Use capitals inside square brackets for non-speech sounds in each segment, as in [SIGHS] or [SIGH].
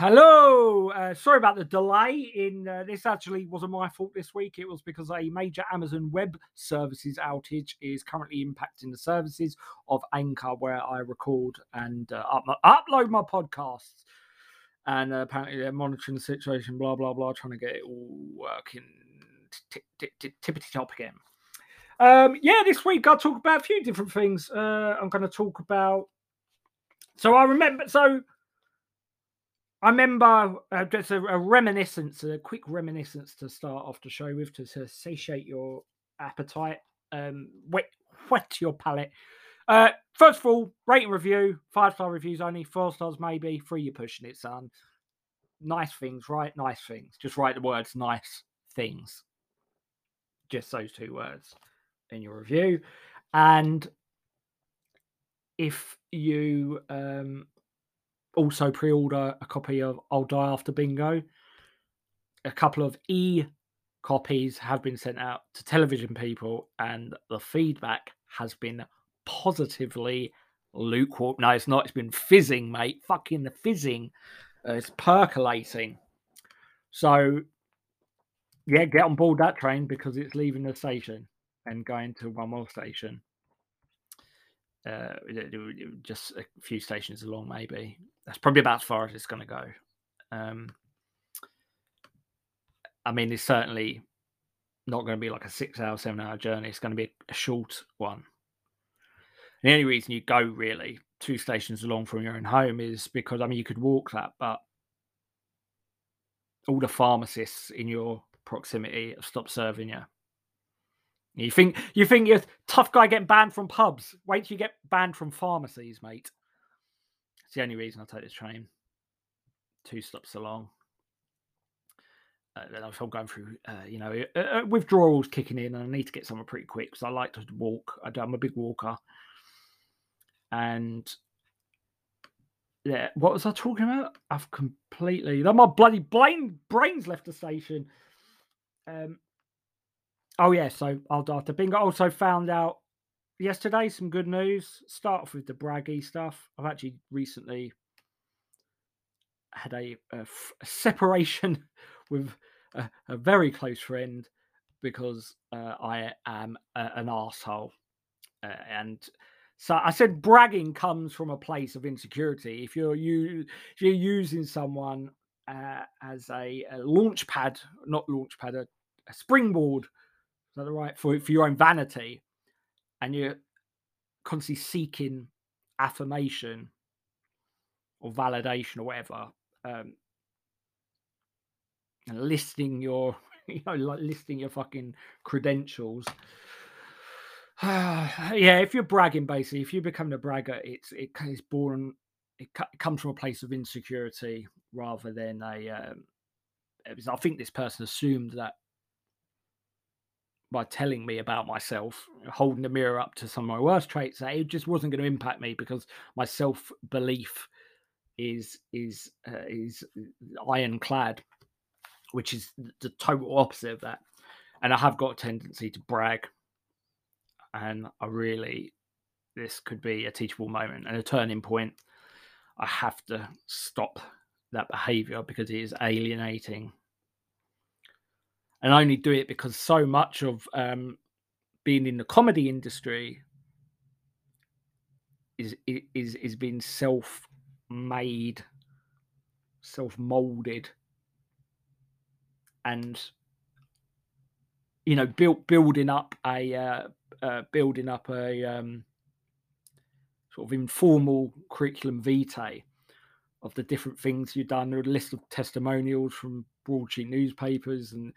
Hello. Uh, sorry about the delay. In uh, this actually wasn't my fault this week. It was because a major Amazon Web Services outage is currently impacting the services of Anchor, where I record and uh, up, upload my podcasts. And uh, apparently they're monitoring the situation. Blah blah blah, trying to get it all working tippity top again. Um, yeah, this week I'll talk about a few different things. Uh, I'm going to talk about. So I remember. So I remember uh, just a, a, reminiscence, a quick reminiscence to start off the show with to, to satiate your appetite, um, wet, whet your palate. Uh, first of all, rate review, five star reviews only, four stars maybe, three you're pushing it, son. Nice things, right? Nice things. Just write the words nice things. Just those two words in your review. And if you um, also pre-order a copy of I'll Die After Bingo. A couple of e copies have been sent out to television people, and the feedback has been positively lukewarm. No, it's not. It's been fizzing, mate. Fucking fizzing. Uh, it's percolating. So, yeah, get on board that train because it's leaving the station and going to one more station. Uh, just a few stations along, maybe. That's probably about as far as it's going to go. Um, I mean, it's certainly not going to be like a six hour, seven hour journey. It's going to be a short one. The only reason you go really two stations along from your own home is because, I mean, you could walk that, but all the pharmacists in your proximity have stopped serving you. You think you think you're tough guy getting banned from pubs? Wait till you get banned from pharmacies, mate. It's the only reason I take this train. Two stops along. Uh, then I'm going through, uh, you know, uh, uh, withdrawals kicking in, and I need to get somewhere pretty quick because I like to walk. I am a big walker, and yeah, what was I talking about? I've completely. My bloody brain brains left the station. Um, Oh yeah, so I'll after bingo. Also found out yesterday some good news. Start off with the braggy stuff. I've actually recently had a, a, a separation [LAUGHS] with a, a, very close friend because uh, I am an asshole, uh, and so I said bragging comes from a place of insecurity. If you're you if you're using someone uh, as a, a launch pad, not launch pad, a, a springboard is that the right for for your own vanity, and you're constantly seeking affirmation or validation or whatever, um, and listing your [LAUGHS] you know like listing your fucking credentials. [SIGHS] yeah, if you're bragging, basically, if you become a bragger, it's it is born. It, comes from a place of insecurity rather than a. Um, I think this person assumed that by telling me about myself, holding the mirror up to some of my worst traits, that it just wasn't going to impact me because my self belief is is uh, is ironclad, which is the total opposite of that. And I have got a tendency to brag, and I really this could be a teachable moment and a turning point. I have to stop that behavior because it is alienating and I only do it because so much of um, being in the comedy industry is is is being self made, self molded, and you know, built building up a uh, uh, building up a um, sort of informal curriculum vitae of the different things you've done. There a list of testimonials from broadsheet newspapers and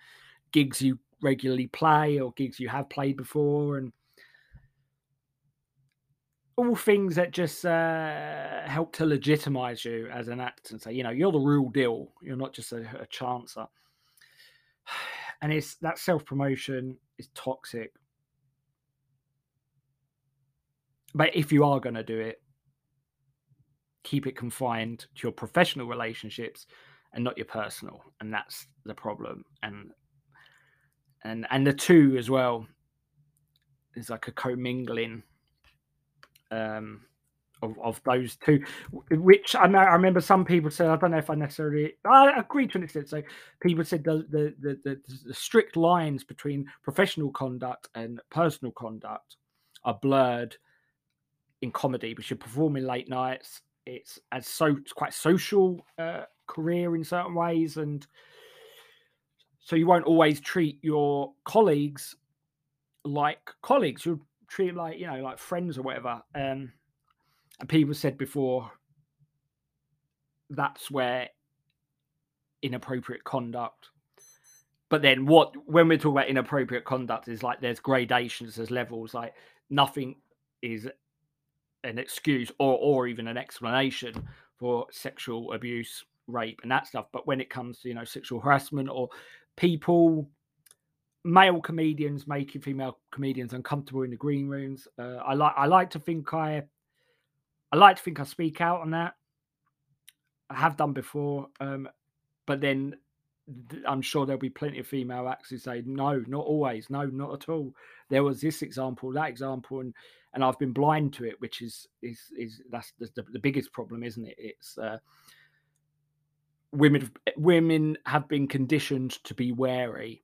gigs you regularly play or gigs you have played before and all things that just uh, help to legitimize you as an actor and say, you know, you're the real deal. You're not just a, a chancer. [SIGHS] And it's that self promotion is toxic. But if you are going to do it, keep it confined to your professional relationships and not your personal. And that's the problem. And and and the two as well is like a commingling um, of, of those two, which I know I remember some people said I don't know if I necessarily I agree to an extent. So people said the the, the the, the strict lines between professional conduct and personal conduct are blurred in comedy because you're performing late nights. It's as so it's quite social uh, career in certain ways, and so you won't always treat your colleagues like colleagues. You'll treat like you know like friends or whatever. Um, and people said before that's where inappropriate conduct. But then what when we talk about inappropriate conduct is like there's gradations, there's levels, like nothing is an excuse or or even an explanation for sexual abuse, rape, and that stuff. But when it comes to you know sexual harassment or people male comedians making female comedians uncomfortable in the green rooms. Uh, I like I like to think I I like to think I speak out on that. I have done before, um, but then th- I'm sure there'll be plenty of female acts who say no, not always, no, not at all. There was this example, that example, and and I've been blind to it, which is is is that's the, the biggest problem, isn't it? It's uh, women women have been conditioned to be wary.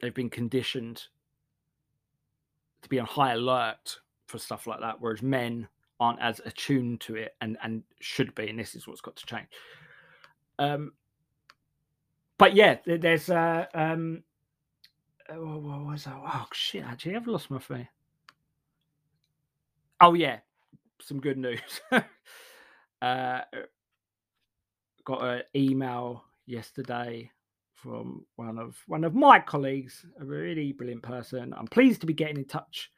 They've been conditioned to be on high alert for stuff like that, whereas men aren't as attuned to it and and should be, and this is what's got to change. Um, but yeah, there's uh, um, oh, what was that? Oh shit! Actually, I've lost my phone. Oh yeah, some good news. [LAUGHS] uh, got an email yesterday from one of one of my colleagues, a really brilliant person. I'm pleased to be getting in touch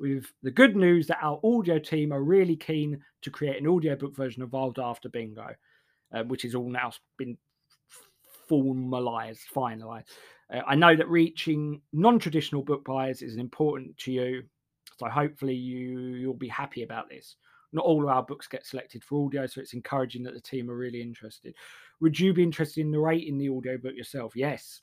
with the good news that our audio team are really keen to create an audiobook version of Wild After Bingo, uh, which is all now been formalized, finalized. Uh, I know that reaching non-traditional book buyers is important to you, so hopefully you you'll be happy about this. Not all of our books get selected for audio, so it's encouraging that the team are really interested. Would you be interested in narrating the audiobook yourself? Yes,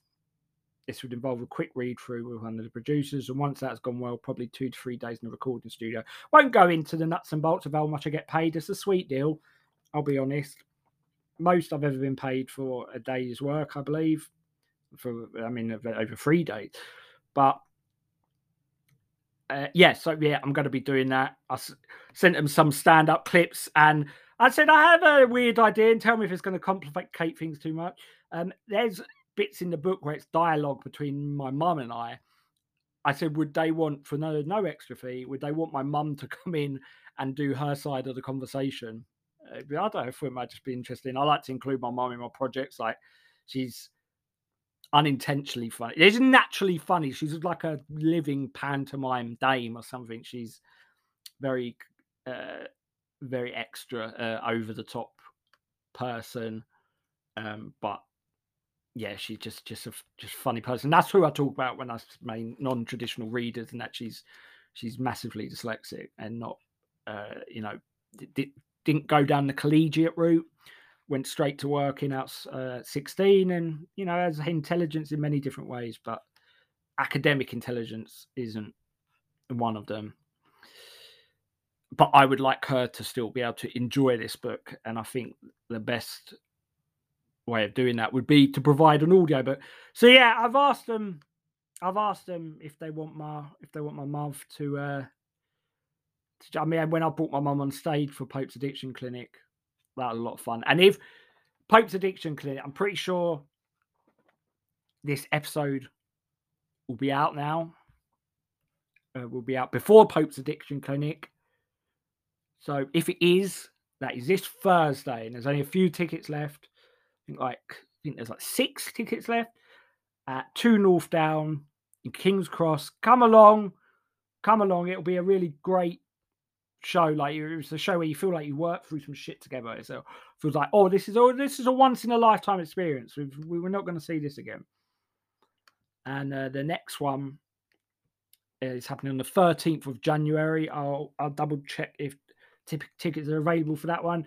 this would involve a quick read through with one of the producers, and once that's gone well, probably two to three days in the recording studio. Won't go into the nuts and bolts of how much I get paid. It's a sweet deal, I'll be honest. Most I've ever been paid for a day's work, I believe, for I mean over three days. But uh, yeah, so yeah, I'm going to be doing that. I s- sent them some stand-up clips, and I said I have a weird idea, and tell me if it's going to complicate things too much. Um, there's bits in the book where it's dialogue between my mum and I. I said, would they want for no no extra fee? Would they want my mum to [LAUGHS] come in and do her side of the conversation? Uh, I don't know if it might just be interesting. I like to include my mum in my projects. Like she's unintentionally funny. She's naturally funny. She's like a living pantomime dame or something. She's very, uh, very extra, uh, over the top person. Um, but yeah, she's just just a just funny person. That's who I talk about when I mean non-traditional readers, and that she's she's massively dyslexic and not, uh, you know, d- didn't go down the collegiate route. Went straight to working out uh, 16, and you know has intelligence in many different ways, but academic intelligence isn't one of them. But I would like her to still be able to enjoy this book, and I think the best way of doing that would be to provide an audio book. So yeah, I've asked them. I've asked them if they want my if they want my mum to. uh to, I mean, when I brought my mum on stage for Pope's Addiction Clinic, that a lot of fun. And if Pope's Addiction Clinic, I'm pretty sure this episode will be out now. Uh, will be out before Pope's Addiction Clinic. So if it is, that is this Thursday, and there's only a few tickets left I think like I think there's like six tickets left at two North Down in King's Cross. Come along, come along. It'll be a really great show. Like it's a show where you feel like you work through some shit together. So it feels like, oh, this is oh, this is a once in a lifetime experience. We've, we were not going to see this again. And uh, the next one is happening on the 13th of January. I'll I'll double check if t- tickets are available for that one.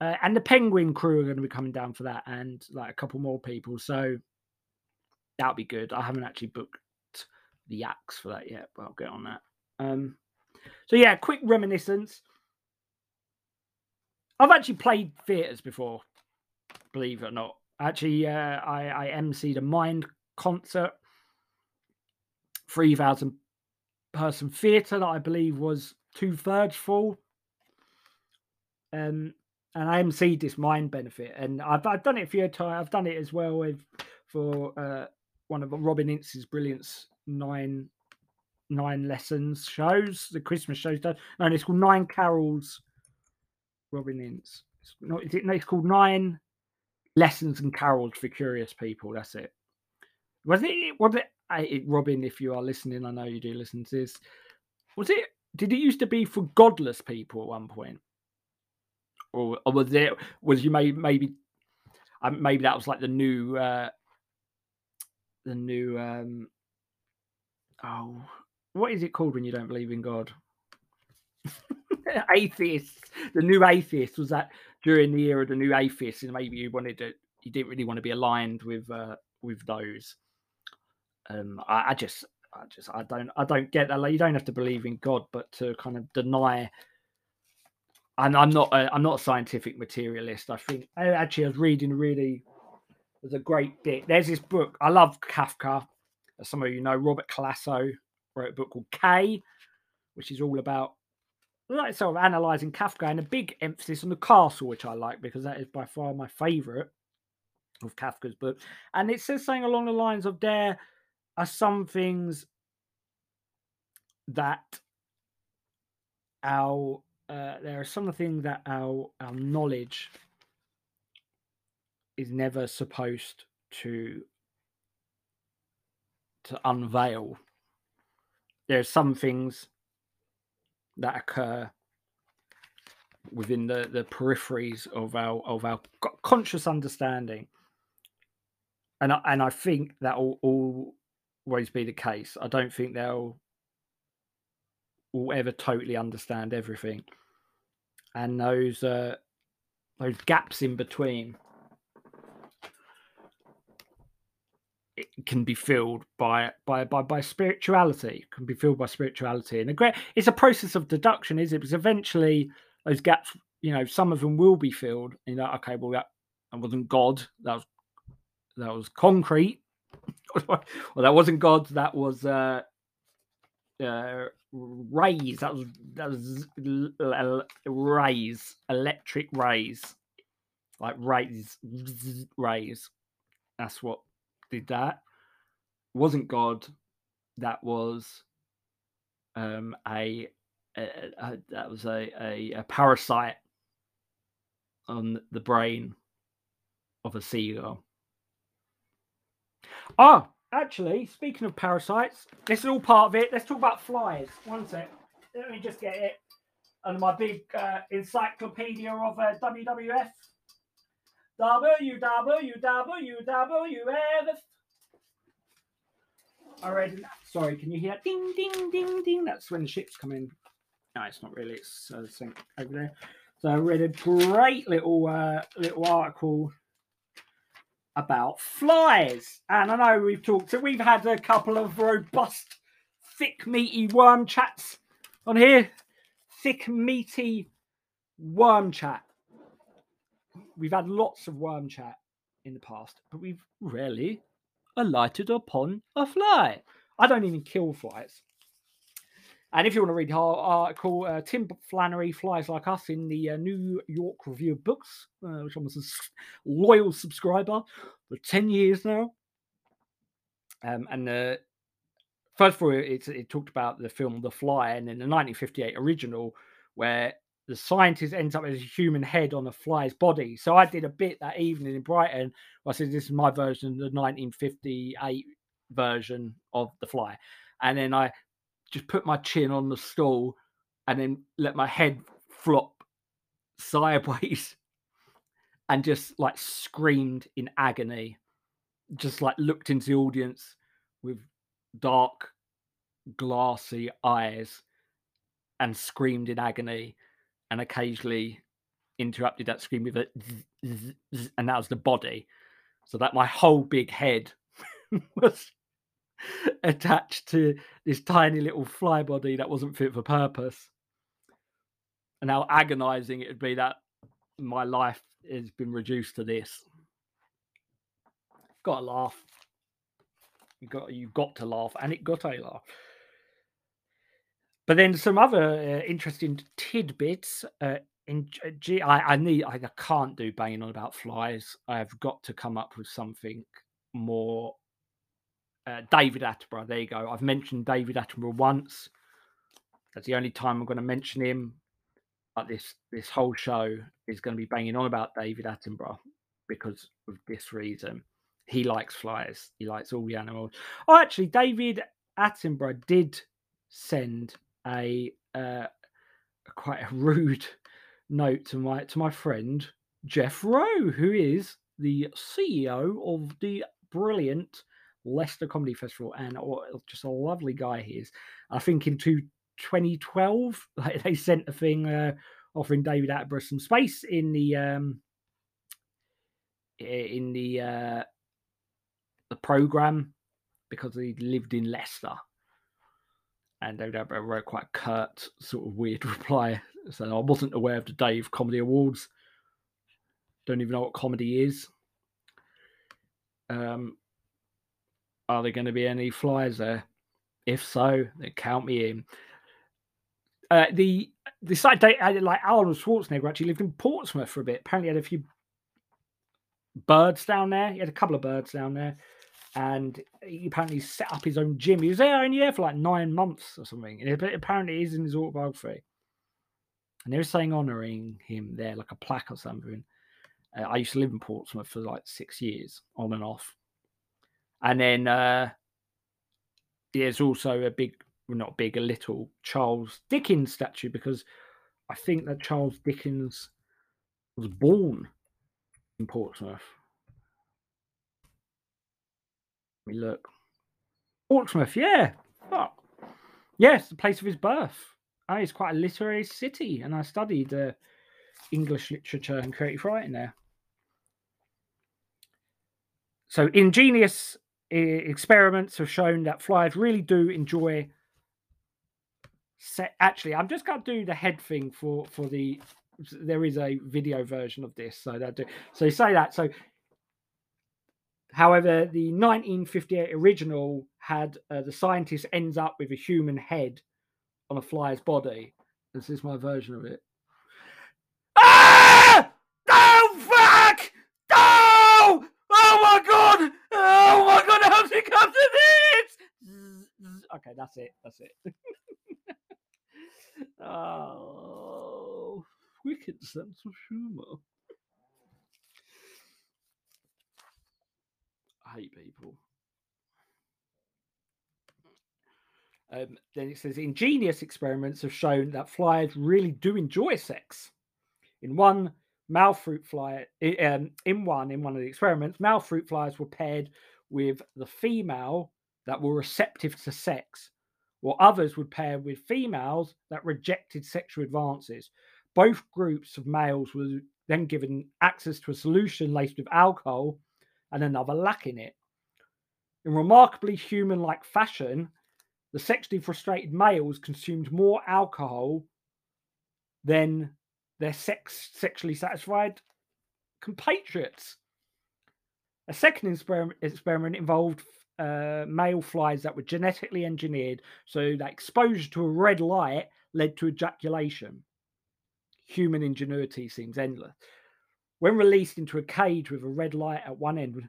Uh, and the Penguin crew are going to be coming down for that, and like a couple more people. So that'll be good. I haven't actually booked the acts for that yet, but I'll get on that. Um, So yeah, quick reminiscence. I've actually played theatres before, believe it or not. Actually, uh, I, I emceed a Mind concert, three thousand person theatre that I believe was two thirds full. Um, and I emceed this Mind benefit, and I've I've done it a few times. I've done it as well with for uh, one of Robin Ince's brilliance nine nine lessons shows, the Christmas shows. done. No, it's called Nine Carols. Robin Ince. It's not, is it, no, it's called Nine Lessons and Carols for Curious People. That's it. Was it? Was it? it Robin, if you are listening, I know you do listen to this. Was it? Did it used to be for godless people at one point, or, or was it? Was you maybe maybe um, maybe that was like the new uh the new um oh what is it called when you don't believe in God? [LAUGHS] atheists. The new atheists was that during the era of the new atheists, and maybe you wanted to, you didn't really want to be aligned with uh, with those. Um, I, I just, I just, I don't, I don't get that. Like, you don't have to believe in God, but to kind of deny. And I'm not, a, I'm not a scientific materialist. I think actually, I was reading really, there's a great bit. There's this book. I love Kafka. As some of you know, Robert Calasso wrote a book called K, which is all about like sort of analysing Kafka and a big emphasis on the castle, which I like because that is by far my favourite of Kafka's book. And it says something along the lines of there are some things that our uh, there are some things that our our knowledge is never supposed to to unveil there are some things that occur within the, the peripheries of our of our conscious understanding and I, and I think that will always be the case. I don't think they'll will ever totally understand everything, and those uh, those gaps in between it can be filled by by by by spirituality can be filled by spirituality. And a great it's a process of deduction is it? Because eventually those gaps you know some of them will be filled you know okay well that, that wasn't god that was that was concrete. [LAUGHS] Well that wasn't god that was uh uh rays that was that was rays electric rays like rays rays. That's what did that. Wasn't God. That was um, a, a, a, that was a, a, a parasite on the brain of a seagull. Ah, actually, speaking of parasites, this is all part of it. Let's talk about flies. One sec. Let me just get it under my big uh, encyclopedia of uh, WWF. WWWWF. I read. Sorry, can you hear? Ding, ding, ding, ding. That's when the ships come in. No, it's not really. It's uh, over there. So I read a great little uh, little article about flies, and I know we've talked. So we've had a couple of robust, thick, meaty worm chats on here. Thick, meaty worm chat we've had lots of worm chat in the past, but we've rarely alighted upon a fly. I don't even kill flies. And if you want to read our article, uh, Tim Flannery flies like us in the uh, New York Review of Books, uh, which I'm a loyal subscriber for 10 years now. Um, and uh, first of all, it, it talked about the film The Fly, and the 1958 original, where the scientist ends up as a human head on a fly's body. So I did a bit that evening in Brighton. I said, This is my version, the 1958 version of The Fly. And then I just put my chin on the stool and then let my head flop sideways [LAUGHS] and just like screamed in agony. Just like looked into the audience with dark, glassy eyes and screamed in agony and occasionally interrupted that scream with a zzz, zzz, and that was the body. So that my whole big head [LAUGHS] was attached to this tiny little fly body that wasn't fit for purpose. And how agonizing it would be that my life has been reduced to this. Got to laugh. You got you've got to laugh, and it got a laugh. But then some other uh, interesting tidbits. Uh, in G, I, I need, I can't do banging on about flies. I've got to come up with something more. Uh, David Attenborough, there you go. I've mentioned David Attenborough once. That's the only time I'm going to mention him. But this this whole show is going to be banging on about David Attenborough because of this reason. He likes flies. He likes all the animals. Oh, actually, David Attenborough did send a, uh, quite a rude [LAUGHS] note to my to my friend Geoff Rowe, who is the CEO of the brilliant Leicester Comedy Festival, and just a lovely guy he is. I think in 2012, [LAUGHS] like, they sent a thing uh, offering David Attenborough some space in the um, in the uh, the program because he lived in Leicester and Attenborough wrote quite a curt, sort of weird [LAUGHS] reply. So I wasn't aware of the Dave Comedy Awards. Don't even know what comedy is. Um, are there going to be any flyers there? If so, then count me in. Uh, the the site date like Arnold Schwarzenegger actually lived in Portsmouth for a bit. Apparently, had a few birds down there. He had a couple of birds down there and he apparently set up his own gym. He was there only there for like nine months or something. And it, apparently, is in his autobiography. And they were saying honouring him there, like a plaque or something. Uh, I used to live in Portsmouth for like six years, on and off. And then uh, there's also a big, well, not big, a little Charles Dickens statue because I think that Charles Dickens was born in Portsmouth me look. Portsmouth, yeah. Yes, the place of his birth. Oh, it's quite a literary city, and I studied uh, English literature and creative writing there. So, ingenious uh, experiments have shown that flies really do enjoy. Set. Actually, I'm just going to do the head thing for for the. There is a video version of this, so that do. So say that. So However, the 1958 original had uh, the scientist ends up with a human head on a fly's body. This is my version of it. Ah! Oh fuck! No! Oh my god! Oh my god! How's it come to this? Okay, that's it. That's it. [LAUGHS] oh, wicked sense of humor. Hate people. Um, then it says ingenious experiments have shown that flies really do enjoy sex. In one male fruit fly, um, in one in one of the experiments, male fruit flies were paired with the female that were receptive to sex, while others would pair with females that rejected sexual advances. Both groups of males were then given access to a solution laced with alcohol and another lacking it. In remarkably human like fashion, the sexually frustrated males consumed more alcohol than their sex sexually satisfied compatriots. A second experiment, involved uh, male flies that were genetically engineered so that exposure to a red light led to ejaculation. Human ingenuity seems endless. When released into a cage with a red light at one end,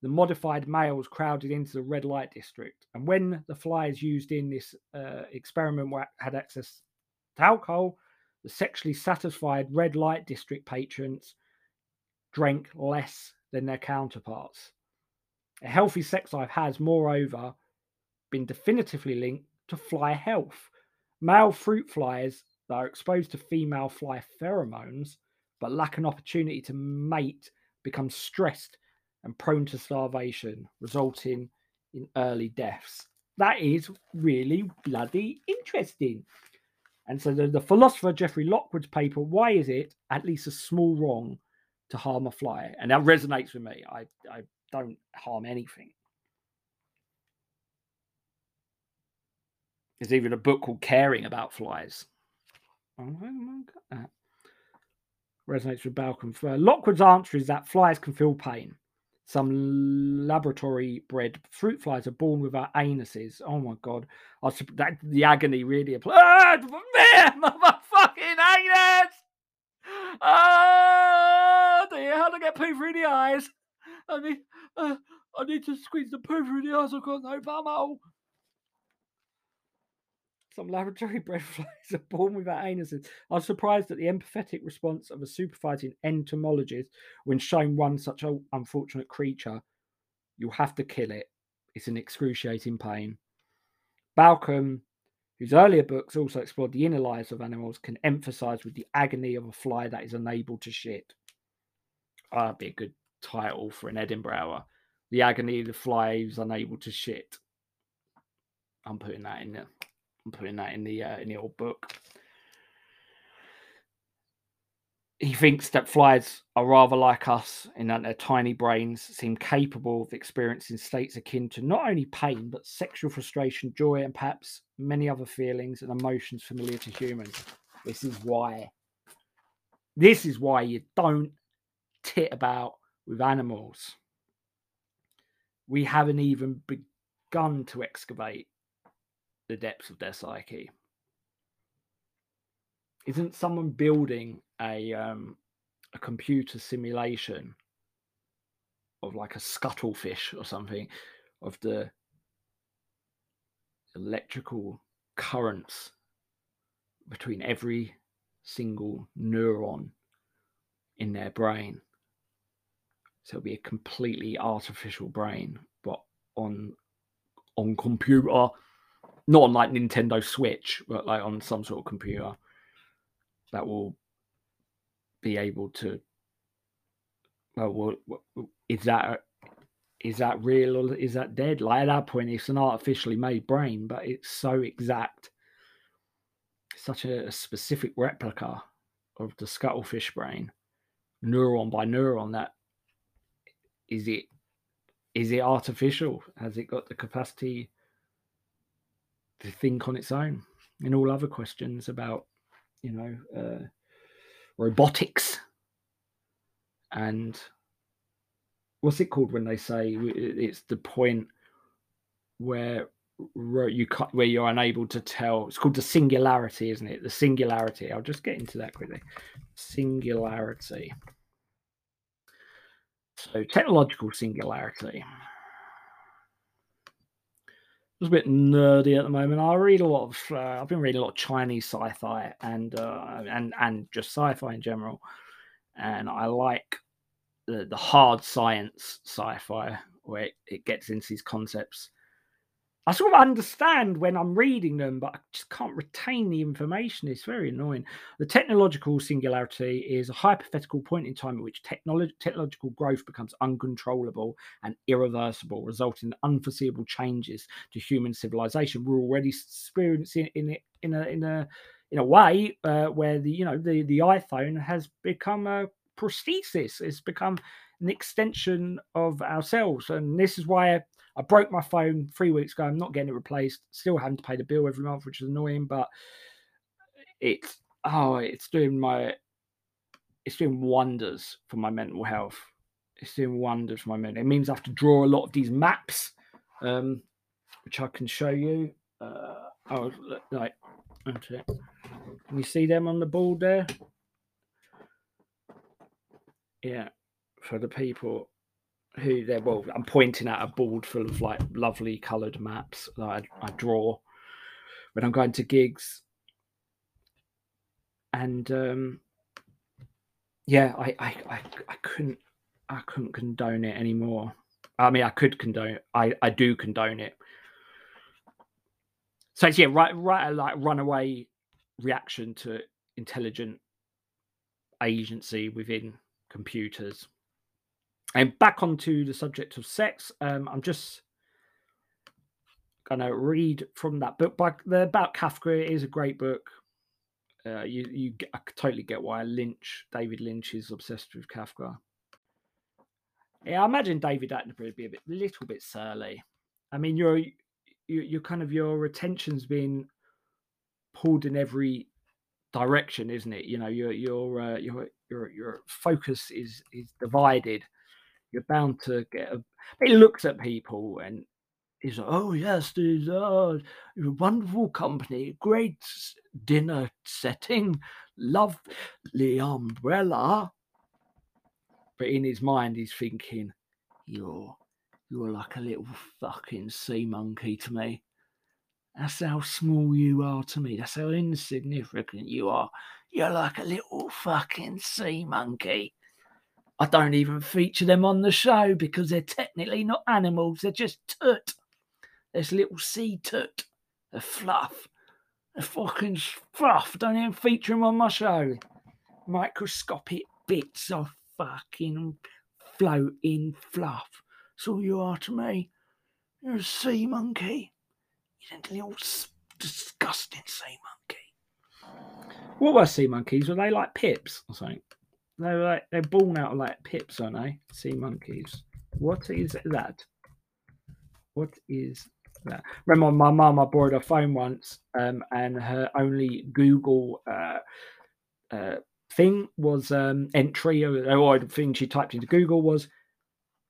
the modified males crowded into the red light district. And when the flies used in this uh, experiment had access to alcohol, the sexually satisfied red light district patrons drank less than their counterparts. A healthy sex life has, moreover, been definitively linked to fly health. Male fruit flies that are exposed to female fly pheromones but lack an opportunity to mate become stressed and prone to starvation, resulting in early deaths. That is really bloody interesting. And so the, the philosopher Jeffrey Lockwood's paper, why is it at least a small wrong to harm a fly? And that resonates with me. I, I don't harm anything. There's even a book called Caring About Flies. Oh, that. Resonates with Balcombe. Lockwood's answer is that flies can feel pain. Some laboratory bred fruit flies are born without anuses. Oh my god. I, that, the agony really applies. Ah, [LAUGHS] motherfucking anus! Oh dear, how do I get poo through the eyes? I mean, uh, I need to squeeze the poo through the eyes. I've got no bumhole. Some laboratory [LAUGHS] bred flies are born without anuses. I was surprised at the empathetic response of a supervising entomologist when shown one such unfortunate creature. You'll have to kill it. It's an excruciating pain. Balcombe, whose earlier books also explored the inner lives of animals, can emphasize with the agony of a fly that is unable to shit. Oh, that'd be a good title for an Edinburgh. The agony of the fly who's unable to shit. I'm putting that in there. I'm putting that in the uh, in the old book. He thinks that flies are rather like us in that their tiny brains seem capable of experiencing states akin to not only pain but sexual frustration, joy, and perhaps many other feelings and emotions familiar to humans. This is why. This is why you don't tit about with animals. We haven't even begun to excavate the depths of their psyche. Isn't someone building a um, a computer simulation of like a scuttlefish or something of the electrical currents between every single neuron in their brain. So it'll be a completely artificial brain, but on on computer not on like Nintendo Switch, but like on some sort of computer that will be able to. Well, well is that is that real or is that dead? Like at that point, it's an artificially made brain, but it's so exact, such a, a specific replica of the scuttlefish brain, neuron by neuron. That is it. Is it artificial? Has it got the capacity? To think on its own in all other questions about you know uh, robotics. And what's it called when they say it's the point where you cut where you're unable to tell it's called the singularity isn't it? The singularity. I'll just get into that quickly. Singularity. So technological singularity a bit nerdy at the moment. I read a lot of. Uh, I've been reading a lot of Chinese sci-fi and uh, and and just sci-fi in general, and I like the the hard science sci-fi where it, it gets into these concepts I sort of understand when I'm reading them, but I just can't retain the information. It's very annoying. The technological singularity is a hypothetical point in time at which technology, technological growth becomes uncontrollable and irreversible, resulting in unforeseeable changes to human civilization. We're already experiencing in in a in a in a way uh, where the you know the the iPhone has become a prosthesis. It's become an extension of ourselves, and this is why I broke my phone three weeks ago. I'm not getting it replaced. Still having to pay the bill every month, which is annoying. But it's oh, it's doing my it's doing wonders for my mental health. It's doing wonders for my mental. It means I have to draw a lot of these maps, um, which I can show you. Uh, oh, like. Can you see them on the board there? Yeah, for the people who they're well i'm pointing at a board full of like lovely colored maps that I, I, draw when i'm going to gigs. And um yeah I, I i i couldn't i couldn't condone it anymore. I mean i could condone i i do condone it. So it's yeah right right a like runaway reaction to intelligent agency within computers and back onto the subject of sex, um, I'm just gonna read from that book by the about Kafka. It is a great book. Uh, you you I totally get why Lynch, David Lynch, is obsessed with Kafka. Yeah, I imagine David Attenborough would be a bit, little bit surly. I mean, you're you, you're kind of your attention's being pulled in every direction, isn't it? You know, your your uh, your your your focus is is divided. You're bound to get a. He looks at people and he's like, "Oh yes, there's uh, a wonderful company, great dinner setting, lovely umbrella." But in his mind, he's thinking, "You're you're like a little fucking sea monkey to me." That's how small you are to me. That's how insignificant you are. You're like a little fucking sea monkey. I don't even feature them on the show because they're technically not animals. They're just toot. There's little sea toot. They're fluff. They're fucking fluff. Don't even feature them on my show. Microscopic bits of fucking floating fluff. That's all you are to me. You're a sea monkey. You're a little disgusting sea monkey. What were sea monkeys? Were they like pips or something? They were like they're born out of like pips, aren't they? Sea monkeys. What is that? What is that? Remember, my mum, I borrowed her phone once, um, and her only Google uh, uh, thing was um, entry or, or the thing she typed into Google was,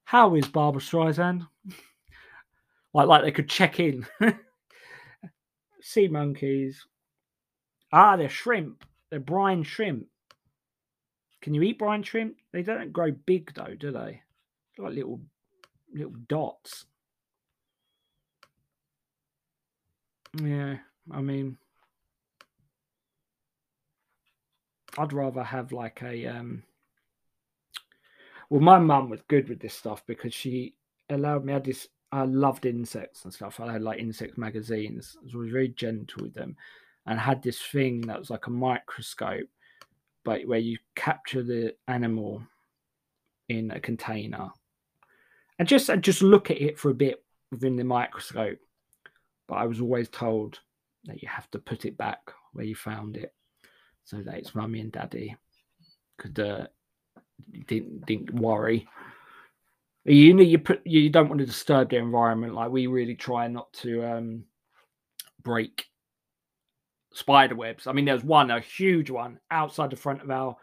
"How is Barbra Streisand?" [LAUGHS] like, like they could check in. [LAUGHS] sea monkeys. Ah, they're shrimp. They're brine shrimp. Can you eat brine shrimp? They don't grow big though, do they? Like little little dots. Yeah, I mean, I'd rather have like a um. Well, my mum was good with this stuff because she allowed me. I had this I loved insects and stuff. I had like insect magazines. I was very gentle with them, and had this thing that was like a microscope, but where you capture the animal in a container, and just and just look at it for a bit within the microscope. But I was always told that you have to put it back where you found it, so that it's mummy and daddy. Could uh, didn't didn't worry. You know you put you don't want to disturb the environment. Like we really try not to um break spider webs i mean there's one a huge one outside the front of our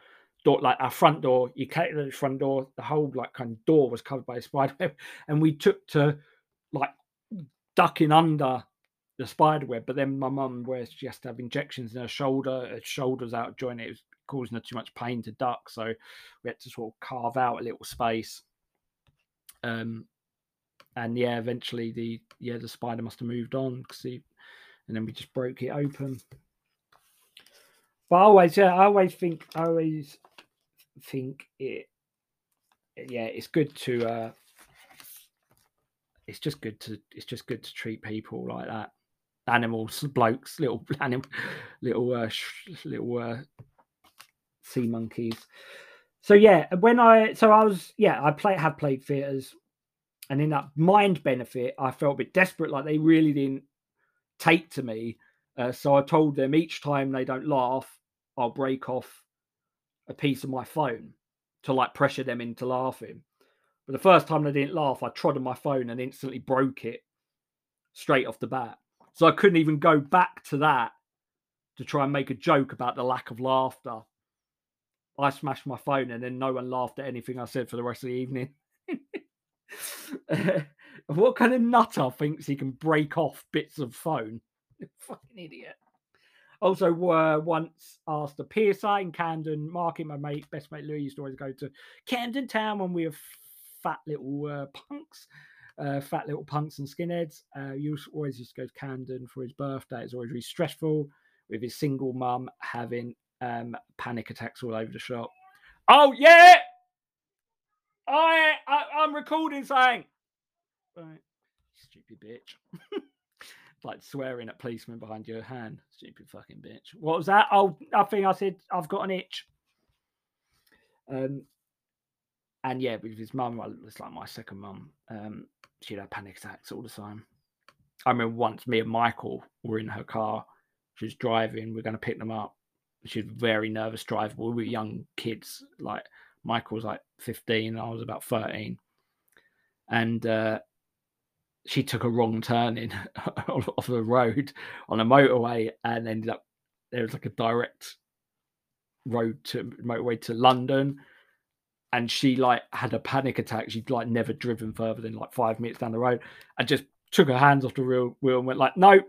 door like our front door. You came to the front door the whole like kind of door was covered by a spider web [LAUGHS] and we took to like ducking under the spider web but then my mum where she has to have injections in her shoulder her shoulders out of joint. It was causing her too much pain to duck so we had to sort of carve out a little space. Um, and yeah, eventually the yeah the spider must have moved on because he, and then we just broke it open. But I always, yeah, I always think, I always think it, yeah, it's good to, uh, it's just good to, it's just good to treat people like that, animals, blokes, little [LAUGHS] animal, little, uh, sh- little, uh, sea monkeys so yeah, when I so I was yeah I play have played theaters, and in that mind benefit, I felt a bit desperate, like they really didn't take to me. Uh, so I told them each time they don't laugh, I'll break off a piece of my phone to like pressure them into laughing. But the first time they didn't laugh, I trod on my phone and instantly broke it straight off the bat. So I couldn't even go back to that to try and make a joke about the lack of laughter. I smashed my phone and then no one laughed at anything I said for the rest of the evening. [LAUGHS] what kind of nutter thinks he can break off bits of phone? [LAUGHS] Fucking idiot. Also, uh, once asked a PSI in Camden Market, my mate, best mate Louis used to always go to Camden Town when we were fat little uh, punks, uh, fat little punks and skinheads. Uh, he always used to go to Camden for his birthday. It's always really stressful with his single mum having um, panic attacks all over the shop. Oh yeah, I, I am recording saying, right, stupid bitch. [LAUGHS] like swearing at policemen behind your hand, stupid fucking bitch. What was that? Oh, I think I said I've got an itch. Um, and yeah, with his mum, well, it's like my second mum. Um, she'd have panic attacks all the time. I remember once me and Michael were in her car. She was driving. We are going to pick them up she was very nervous driver. We were young kids. Like Michael was like 15, I was about 13. And uh, she took a wrong turn in [LAUGHS] off the road on a motorway and ended up there was like a direct road to motorway to London and she like had a panic attack. She'd like never driven further than like five minutes down the road and just took her hands off the wheel, wheel and went like, no,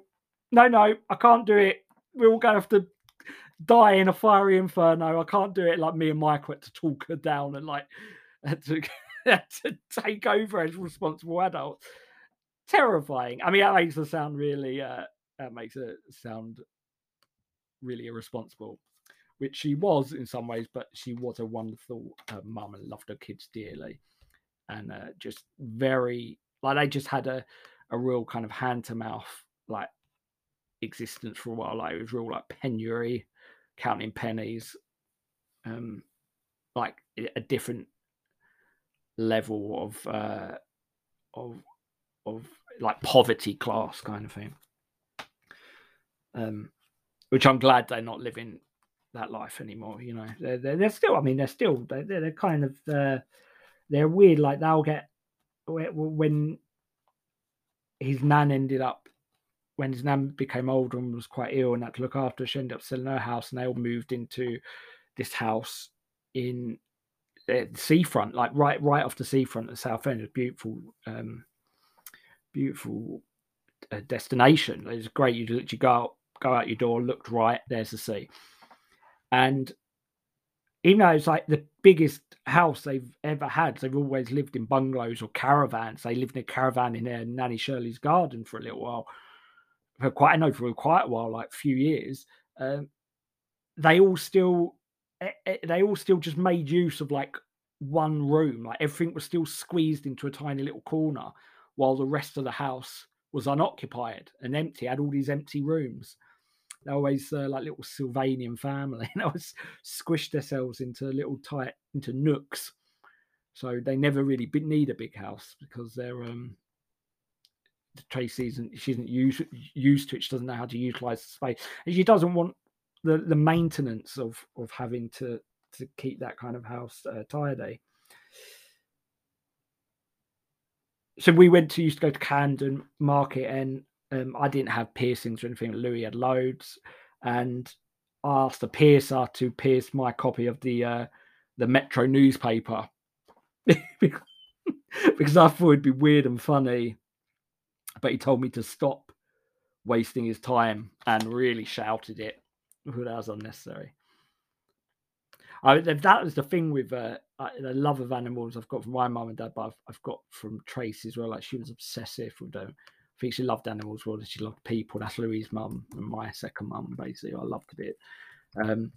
no, no, I can't do it. We're all going to have to die in a fiery inferno. I can't do it. Like me and Mike had to talk her down and like [LAUGHS] had to, [LAUGHS] had to take over as responsible adults. Terrifying. I mean, that makes her sound really. Uh, that makes her sound really irresponsible which she was in some ways, but she was a wonderful uh, mum and loved her kids dearly, and uh, just very like they just had a a real kind of hand to mouth like existence for a while. Like it was real like penury, counting pennies, um, like a different level of uh of of like poverty class kind of thing. Um, which I'm glad they're not living that life anymore. You know, they're, they're, they're still. I mean, they're still. They're, they're kind of. Uh, they're weird. Like they'll get when his nan ended up when his nan became older and was quite ill and had to look after her, she ended up selling her house and they all moved into this house in the seafront, like right right off the seafront at Southend. A beautiful, um, beautiful uh, destination. It's great. You literally go out, go out your door, looked right, there's the sea. And even though it's like the biggest house they've ever had, they've always lived in bungalows or caravans. They lived in a caravan in their nanny Shirley's garden for a little while, for quite I know for quite a while, like a few years. Um, they all still, eh, eh, they all still just made use of like one room. Like everything was still squeezed into a tiny little corner, while the rest of the house was unoccupied and empty. Had all these empty rooms they're always uh, like little Sylvanian family, [LAUGHS] and they always squish themselves into little tight into nooks. So they never really need a big house because they're um Tracy isn't she isn't used used to it. She doesn't know how to utilize the space, and she doesn't want the the maintenance of of having to to keep that kind of house uh, tidy. So we went to used to go to Camden Market, and um, I didn't have piercings or anything. Louis had loads, and I asked the piercer to pierce my copy of the uh, the Metro newspaper [LAUGHS] because I thought it'd be weird and funny. But he told me to stop wasting his time and really shouted it. That was unnecessary. I, that was the thing with uh, the love of animals I've got from my mum and dad, but I've, I've got from Tracy as well. Like she was obsessive with them. I think she loved animals more than she loved people. That's Louise's mum and my second mum, basically. I loved a bit. Um,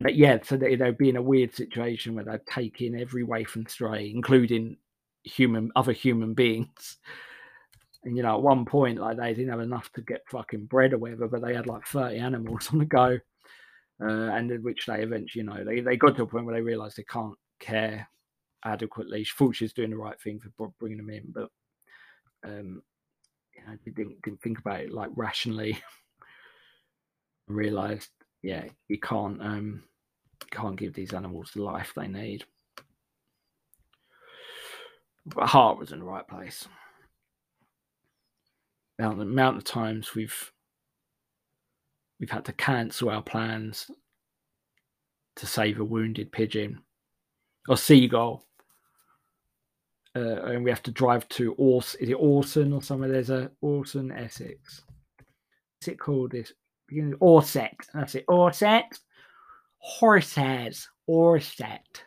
but yeah, so they, they'd be in a weird situation where they'd take in every waif and stray, including human other human beings. And you know, at one point, like they didn't have enough to get fucking bread or whatever, but they had like 30 animals [LAUGHS] on the go. Uh, and which they eventually, you know, they, they got to a point where they realized they can't care adequately. She thought she was doing the right thing for bringing them in, but um, I didn't, didn't think about it like rationally. [LAUGHS] Realized, yeah, you can't um, can't give these animals the life they need. But heart was in the right place. Now the amount of times we've we've had to cancel our plans to save a wounded pigeon or seagull uh, and we have to drive to Ors. Is it Orson or somewhere? There's a Orson, Essex. What's it called? This Orsett. That's it. Orsett. Horseheads. Orsett.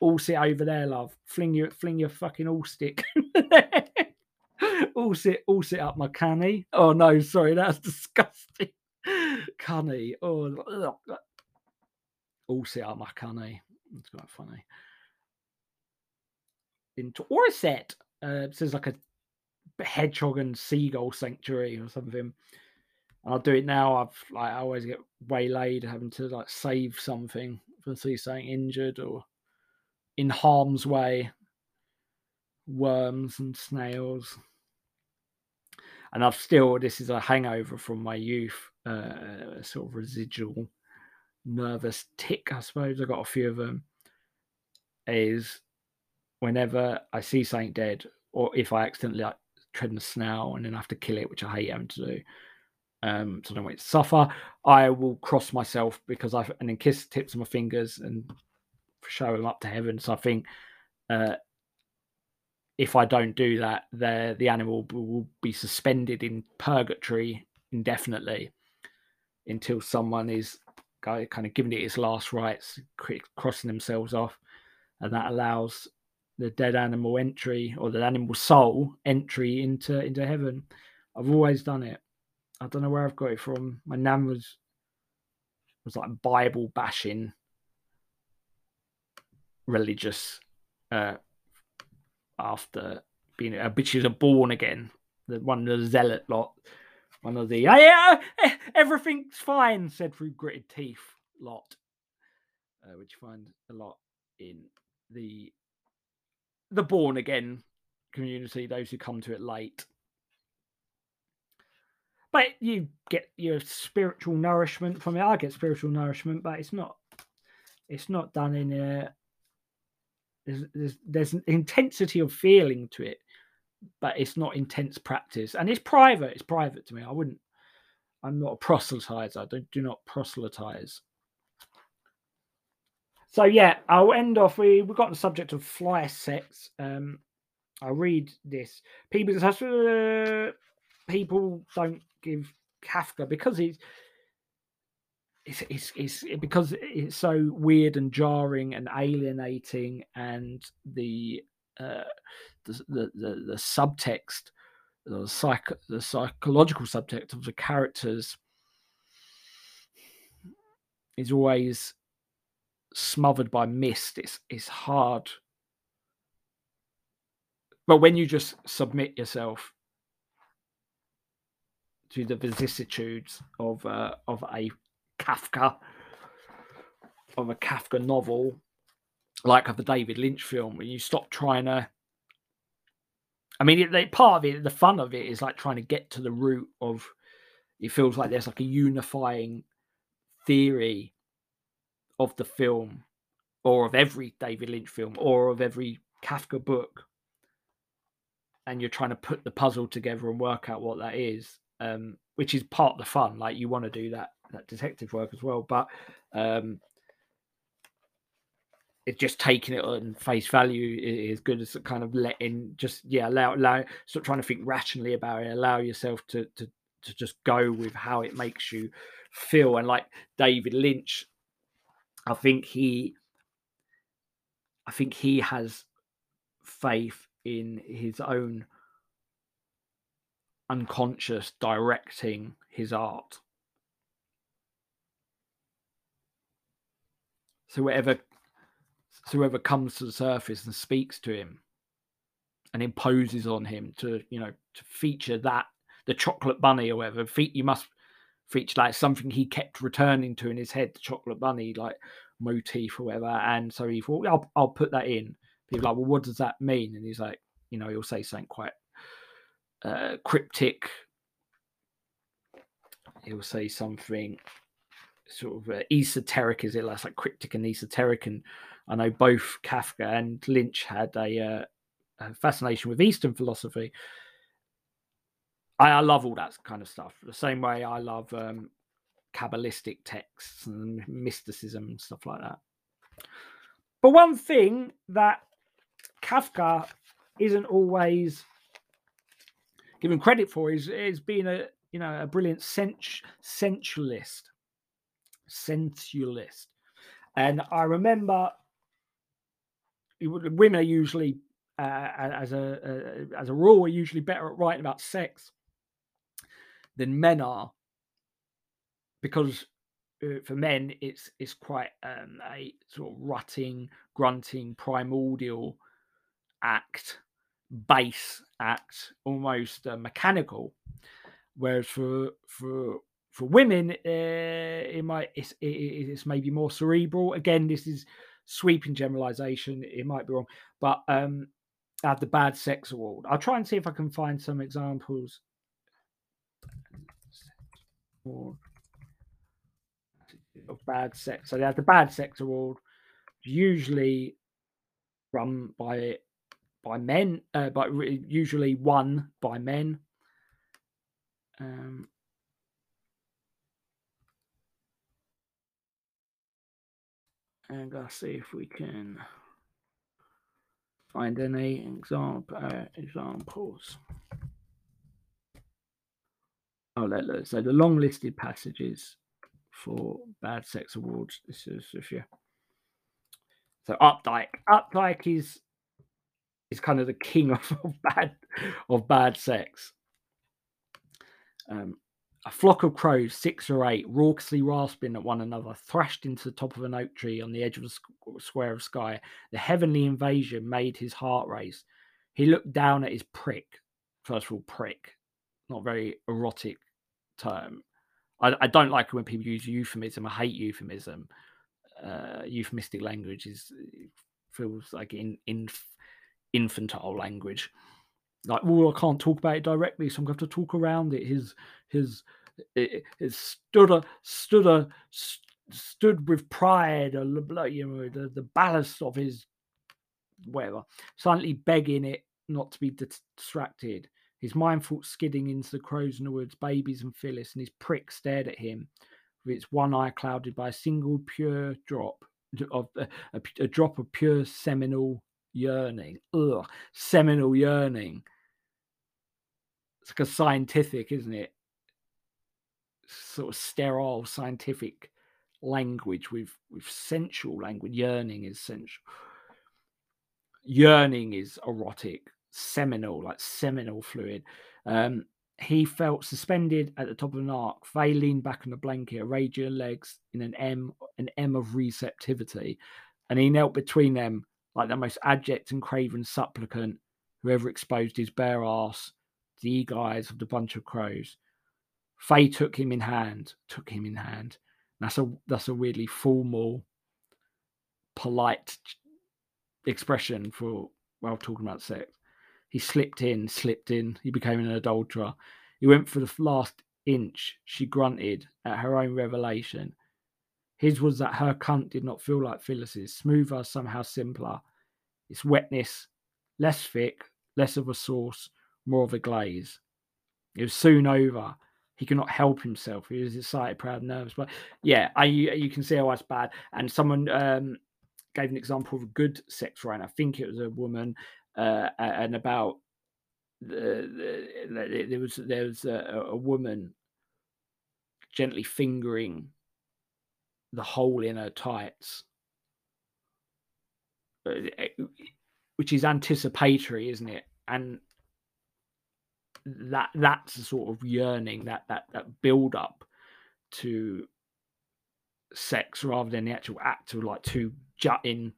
All sit over there, love. Fling your fling your fucking all stick. [LAUGHS] all sit all sit up my canny. Oh no, sorry, that's [LAUGHS] disgusting. Cunny. Oh ugh. all sit up my canny. It's quite funny into or a set. Uh, so like a hedgehog and seagull sanctuary or something. And I'll do it now. I've like I always get waylaid having to like save something if I see something injured or in harm's way. Worms and snails. And I've still this is a hangover from my youth, uh, sort of residual nervous tic, I suppose. I got a few of them. Is whenever I see something dead, or if I accidentally like, tread on the snail and then I have to kill it, which I hate having to do. Um, so I don't want it to suffer. I will cross myself because I've and then kiss the tips of my fingers and show them up to heaven. So I think uh, if I don't do that, the the animal will be suspended in purgatory indefinitely until someone is kind of giving it its last rites, crossing themselves off, and that allows the dead animal entry or the animal soul entry into into heaven. I've always done it. I don't know where I've got it from. My nan was was like Bible bashing religious uh after being a bitch is a born again. The one of the zealot lot. One of the oh, yeah, everything's fine, said through gritted teeth lot. Uh, which you find a lot in the the born again community, those who come to it late. But you get your spiritual nourishment from it. I get spiritual nourishment, but it's not it's not done in a there's there's, there's an intensity of feeling to it, but it's not intense practice. And it's private. It's private to me. I wouldn't I'm not a proselytizer. I don't do not proselytize. So yeah, I'll end off. We we got the subject of fly sex. Um, I'll read this. People uh, people don't give Kafka because he's it's, it's, it's because it's so weird and jarring and alienating, and the uh, the, the, the the subtext, the psych the psychological subtext of the characters is always smothered by mist. It's it's hard. But when you just submit yourself to the vicissitudes of uh, of a Kafka, of a Kafka novel, like of the David Lynch film, where you stop trying to. I mean, part of it, the fun of it, is like trying to get to the root of. It feels like there's like a unifying theory of the film or of every David Lynch film or of every Kafka book and you're trying to put the puzzle together and work out what that is um, which is part of the fun like you want to do that that detective work as well but um, it's just taking it on face value is good as kind of letting just yeah allow allow stop trying to think rationally about it allow yourself to to to just go with how it makes you feel and like david lynch I think he I think he has faith in his own unconscious directing his art. So whatever so whoever comes to the surface and speaks to him and imposes on him to, you know, to feature that the chocolate bunny or whatever, Feet you must feature like something he kept returning to in his head, the chocolate bunny like motif or whatever. And so he thought, I'll, I'll put that in. People like, well, what does that mean? And he's like, you know, he'll say something quite uh, cryptic. He'll say something sort of uh, esoteric, is it? Like, like cryptic and esoteric. And I know both Kafka and Lynch had a, uh, a fascination with Eastern philosophy. I, I love all that kind of stuff. The same way I love um, Kabbalistic texts and mysticism and stuff like that. But one thing that Kafka isn't always given credit for is, is being a you know a brilliant sens- sensualist, sensualist. And I remember women are usually, uh, as a uh, as a rule, are usually better at writing about sex than men are because uh, for men it's it's quite um, a sort of rutting grunting primordial act base act almost uh, mechanical. Whereas for for for women uh, it might it's, it, it's maybe more cerebral. Again this is sweeping generalization it might be wrong but um I have the bad sex award i'll try and see if i can find some examples of bad sex. So they have the bad sex award, usually run by by men, uh, but usually won by men. Um, and let's see if we can find any example uh, examples. Oh, let, let, so the long listed passages for bad sex awards. This is if you so Updike. Updike is is kind of the king [LAUGHS] of, of bad of bad sex. Um, a flock of crows, six or eight, raucously rasping at one another, thrashed into the top of an oak tree on the edge of a square of sky. The heavenly invasion made his heart race. He looked down at his prick. First of all, prick, not very erotic term. I, I don't like when people use euphemism. I hate euphemism. Uh, euphemistic language is feels like in, in infantile language like, well, I can't talk about it directly, so I'm going to have to talk around it. His his his stood a stood a stood with pride, or you know, the, the ballast of his whatever, silently begging it not to be distracted. His mind thought skidding into the crows in the woods, babies and Phyllis, and his prick stared at him with its one eye clouded by a single pure drop of uh, a, a, a drop of pure seminal yearning. Ugh, seminal yearning it's like a scientific, isn't it? Sort of sterile scientific language with with sensual language. Yearning is sensual. Yearning is erotic. Seminal, like seminal fluid. Um, he felt suspended at the top of an arc. Faye leaned back on the blanket, arrayed her legs in an M, an M of receptivity, and he knelt between them like the most abject and craven supplicant who ever exposed his bare ass the eyes of the bunch of crows. Faye took him in hand, took him in hand. That's a that's a weirdly formal, polite expression for while talking about sex. He slipped in, slipped in. He became an adulterer. He went for the last inch. She grunted at her own revelation. His was that her cunt did not feel like Phyllis's, smoother, somehow simpler. Its wetness, less thick, less of a sauce, more of a glaze. It was soon over. He could not help himself. He was excited, proud, nervous. But yeah, I you can see how that's bad. And someone um, gave an example of a good sex rant. I think it was a woman, uh, and about the, the, there was there was a, a woman gently fingering the hole in her tights, uh, which is anticipatory, isn't it? And that that's a sort of yearning that that that build up to sex rather than the actual act of like two jutting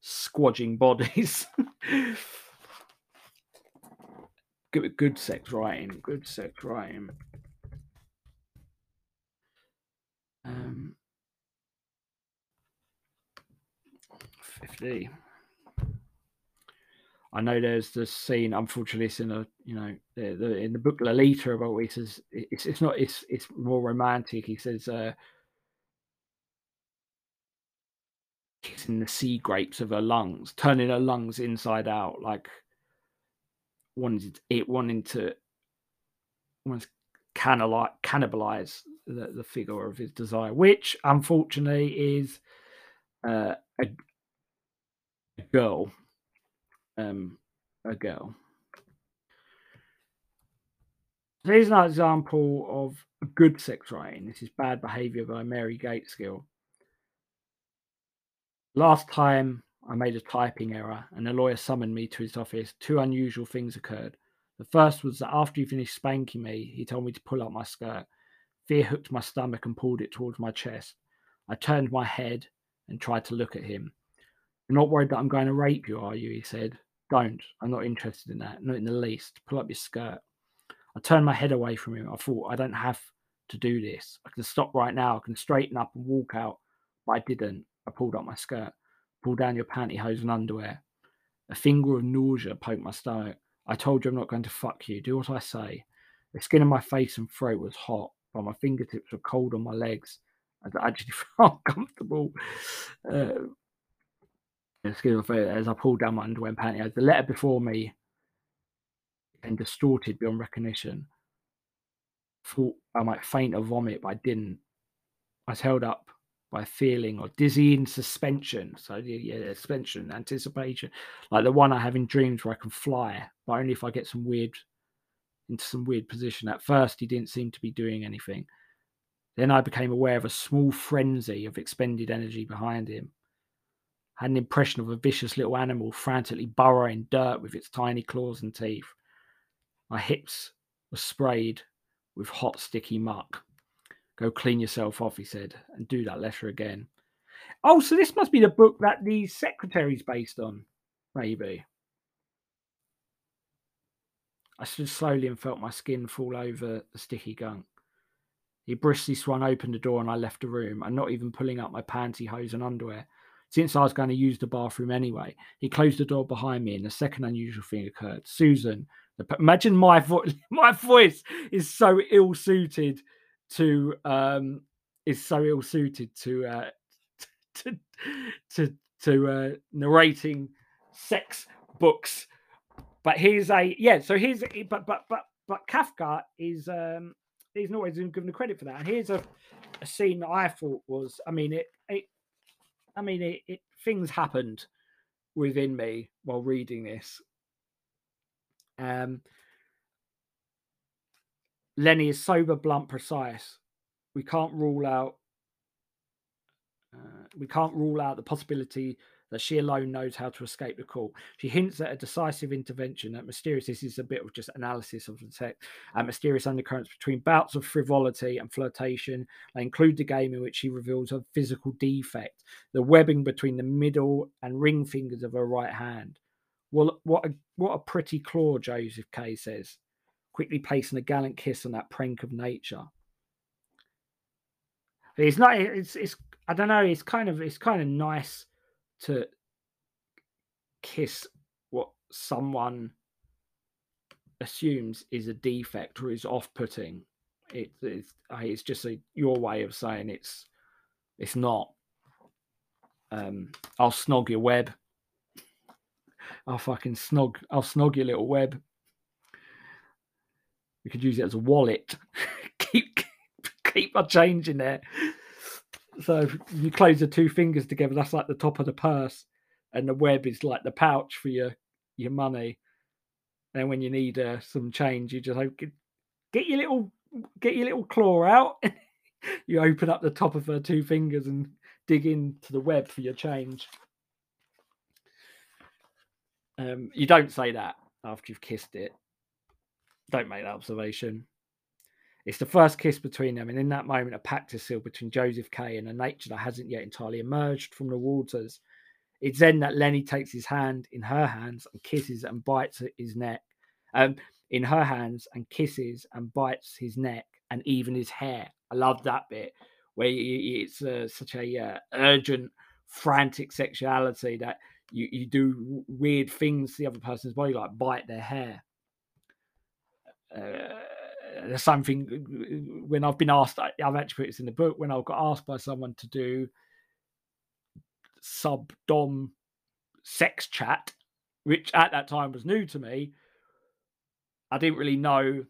squodging bodies. [LAUGHS] Good, good sex writing good sex writing. Um 50 I know there's this scene. Unfortunately, it's in a you know the, the, in the book Lolita about he says. It's it's not it's it's more romantic. He says uh, kissing the sea grapes of her lungs, turning her lungs inside out, like wanted it wanting to almost cannibalize, cannibalize the, the figure of his desire, which unfortunately is uh, a, a girl um, a girl. Here's an example of good sex writing. This is Bad Behavior by Mary Gaitskill. Last time I made a typing error and the lawyer summoned me to his office, two unusual things occurred. The first was that after he finished spanking me, he told me to pull up my skirt. Fear hooked my stomach and pulled it towards my chest. I turned my head and tried to look at him. You're not worried that I'm going to rape you, are you? He said. Don't. I'm not interested in that. Not in the least. Pull up your skirt. I turned my head away from him. I thought, I don't have to do this. I can stop right now. I can straighten up and walk out. But I didn't. I pulled up my skirt. Pulled down your pantyhose and underwear. A finger of nausea poked my stomach. I told you I'm not going to fuck you. Do what I say. The skin on my face and throat was hot, but my fingertips were cold on my legs. I actually [LAUGHS] felt uncomfortable. Uh, as I pulled down my underwear and pantyhose, the letter before me and distorted beyond recognition. Thought I might faint or vomit, but I didn't. I was held up by feeling or dizzying suspension. So yeah, suspension, anticipation, like the one I have in dreams where I can fly, but only if I get some weird into some weird position. At first, he didn't seem to be doing anything. Then I became aware of a small frenzy of expended energy behind him. Had an impression of a vicious little animal frantically burrowing dirt with its tiny claws and teeth. My hips were sprayed with hot, sticky muck. Go clean yourself off, he said, and do that letter again. Oh, so this must be the book that the secretary's based on, maybe. I stood slowly and felt my skin fall over the sticky gunk. He briskly swung open the door and I left the room, and not even pulling up my pantyhose and underwear, since I was going to use the bathroom anyway. He closed the door behind me, and the second unusual thing occurred. Susan, imagine my voice. [LAUGHS] My voice is so ill suited to um is so ill suited to uh [LAUGHS] to to to uh narrating sex books. But here's a yeah. So here's but but but but Kafka is um he's not always given the credit for that. And here's a, a scene that I thought was, I mean, it, it I mean, it, it things happened within me while reading this. Um, Leni is sober, blunt, precise. We can't rule out. Uh, we can't rule out the possibility that she alone knows how to escape the call. She hints at a decisive intervention. That mysterious. This is a bit of just analysis of the text. Uh, mysterious undercurrents between bouts of frivolity and flirtation. They include the game in which she reveals a physical defect, the webbing between the middle and ring fingers of her right hand. Well, what a what a pretty claw, Joseph K says, quickly placing a gallant kiss on that prank of nature. It's not. It's. It's. I don't know. It's kind of. It's kind of nice to kiss what someone assumes is a defect or is off-putting. It, it's it's just a, your way of saying it's it's not. Um, I'll snog your web. I'll fucking snog. I'll snog your little web. We could use it as a wallet. [LAUGHS] keep keep my change in there. So you close the two fingers together, that's like the top of the purse, and the web is like the pouch for your your money. And when you need uh, some change, you just get, get your little get your little claw out. [LAUGHS] you open up the top of her two fingers and dig into the web for your change. Um, you don't say that after you've kissed it. Don't make that observation. It's the first kiss between them, and in that moment, a pact is sealed between Joseph K and a nature that hasn't yet entirely emerged from the waters. It's then that Leni takes his hand in her hands and kisses and bites his neck. Um, in her hands and kisses and bites his neck and even his hair. I love that bit where it's uh, such a uh, urgent, frantic sexuality that you, you do weird things to the other person's body, like bite their hair. Uh, there's same thing when I've been asked, I've actually put this in the book when I got asked by someone to do sub dom sex chat, which at that time was new to me. I didn't really know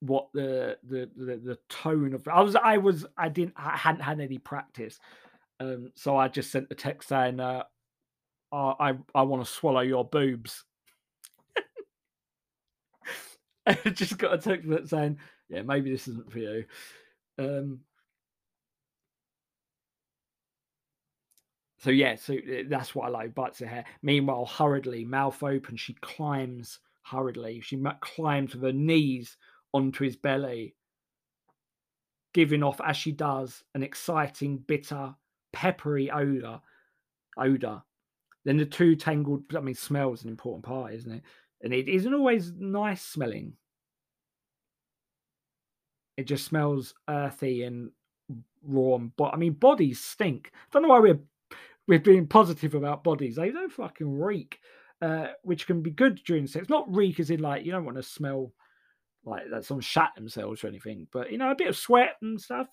what the the the, the tone of I was I was I didn't I hadn't had any practice, um, so I just sent a text saying, uh, "I I want to swallow your boobs." [LAUGHS] Just got a text saying, "Yeah, maybe this isn't for you." Um, so yeah, so eh, that's what I like. Bites her hair. Meanwhile, hurriedly, mouth open, she climbs hurriedly. She climbs with her knees onto his belly, giving off as she does an exciting, bitter, peppery odor. Odor. Then the two tangled. I mean, smell is an important part, isn't it? And it isn't always nice smelling. It just smells earthy and raw. But I mean, bodies stink. I don't know why we're we're being positive about bodies. They don't fucking reek, uh, which can be good during sex. Not reek as in like you don't want to smell like that someone shat themselves or anything, but you know, a bit of sweat and stuff.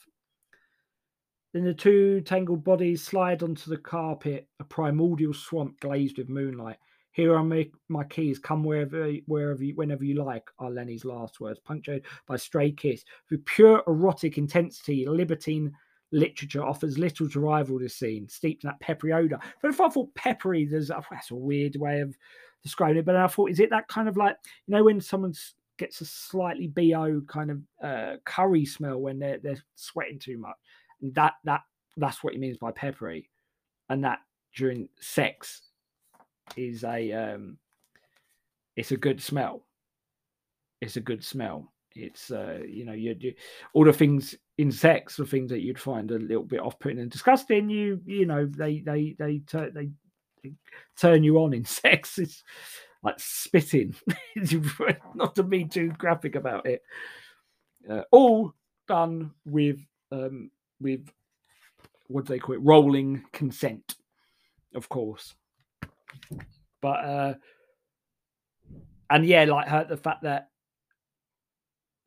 Then the two tangled bodies slide onto the carpet, a primordial swamp glazed with moonlight. Here are my, my keys. Come wherever, wherever, you, whenever you like. Are Leni's last words, punctuated by stray kiss. With pure erotic intensity, libertine literature offers little to rival this scene, steeped in that peppery odor. But if I thought peppery, there's oh, that's a weird way of describing it. But I thought, is it that kind of like you know when someone gets a slightly bo kind of uh, curry smell when they're they're sweating too much? That that that's what he means by peppery, and that during sex is a um, it's a good smell. It's a good smell. It's uh, you know you, you all the things in sex the things that you'd find a little bit off-putting and disgusting. You you know they they they they, they, they turn you on [LAUGHS] in sex. It's like spitting. [LAUGHS] Not to be too graphic about it. Uh, all done with um, with what do they call it? Rolling consent, of course. But uh and yeah, like her the fact that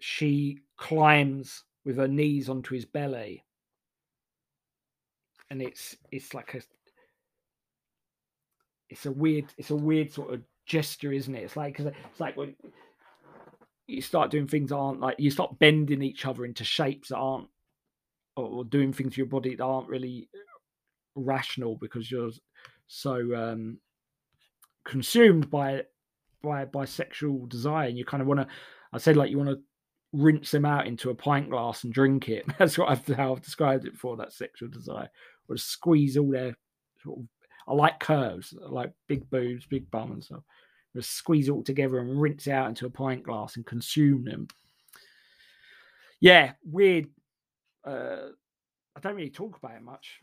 she climbs with her knees onto his belly. And it's it's like a it's a weird it's a weird sort of gesture, isn't it? It's like cause it's like when you start doing things that aren't like you start bending each other into shapes that aren't or doing things to your body that aren't really rational because you're so um consumed by by by sexual desire and you kind of want to i said like you want to rinse them out into a pint glass and drink it. [LAUGHS] That's what i've how i've described it for that sexual desire. Or squeeze all their sort of i like curves I like big boobs big bum and stuff. Just squeeze it all together and rinse out into a pint glass and consume them. Yeah weird uh i don't really talk about it much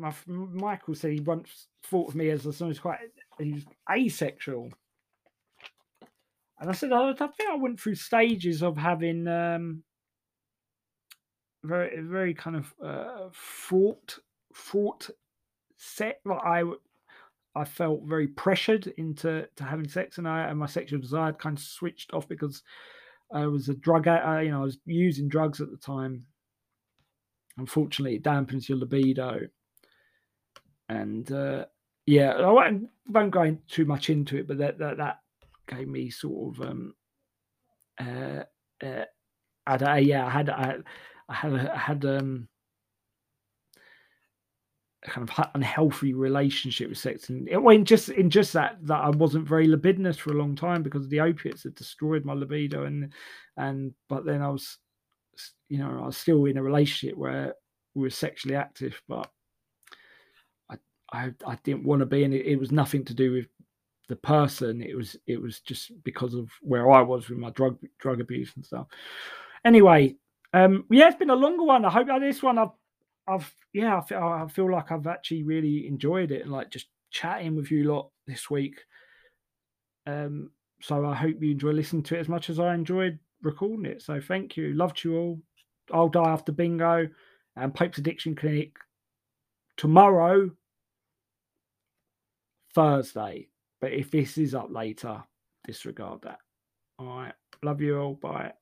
my Michael said he once thought of me as someone who's quite he's asexual, and I said oh, I think I went through stages of having um, very very kind of uh, fraught fraught set. Like I I felt very pressured into to having sex, and I and my sexual desire kind of switched off because I was a drug. Uh, you know, I was using drugs at the time. Unfortunately, it dampens your libido and uh, yeah, I won't, won't go too much into it, but that that, that gave me sort of um, uh, uh, I had a, yeah, I had I, I had I had um, a kind of unhealthy relationship with sex, and it went just in just that that I wasn't very libidinous for a long time because the opiates had destroyed my libido, and and but then I was, you know, I was still in a relationship where we were sexually active, but I, I didn't want to be, and it, it was nothing to do with the person. It was it was just because of where I was with my drug drug abuse and stuff. Anyway, um, yeah, it's been a longer one. I hope this one I've I've yeah I feel, I feel like I've actually really enjoyed it and like just chatting with you a lot this week. Um, so I hope you enjoy listening to it as much as I enjoyed recording it. So thank you, loved you all. I'll die after bingo and Pope's Addiction Clinic tomorrow Thursday. But if this is up later, disregard that. All right. Love you all. Bye.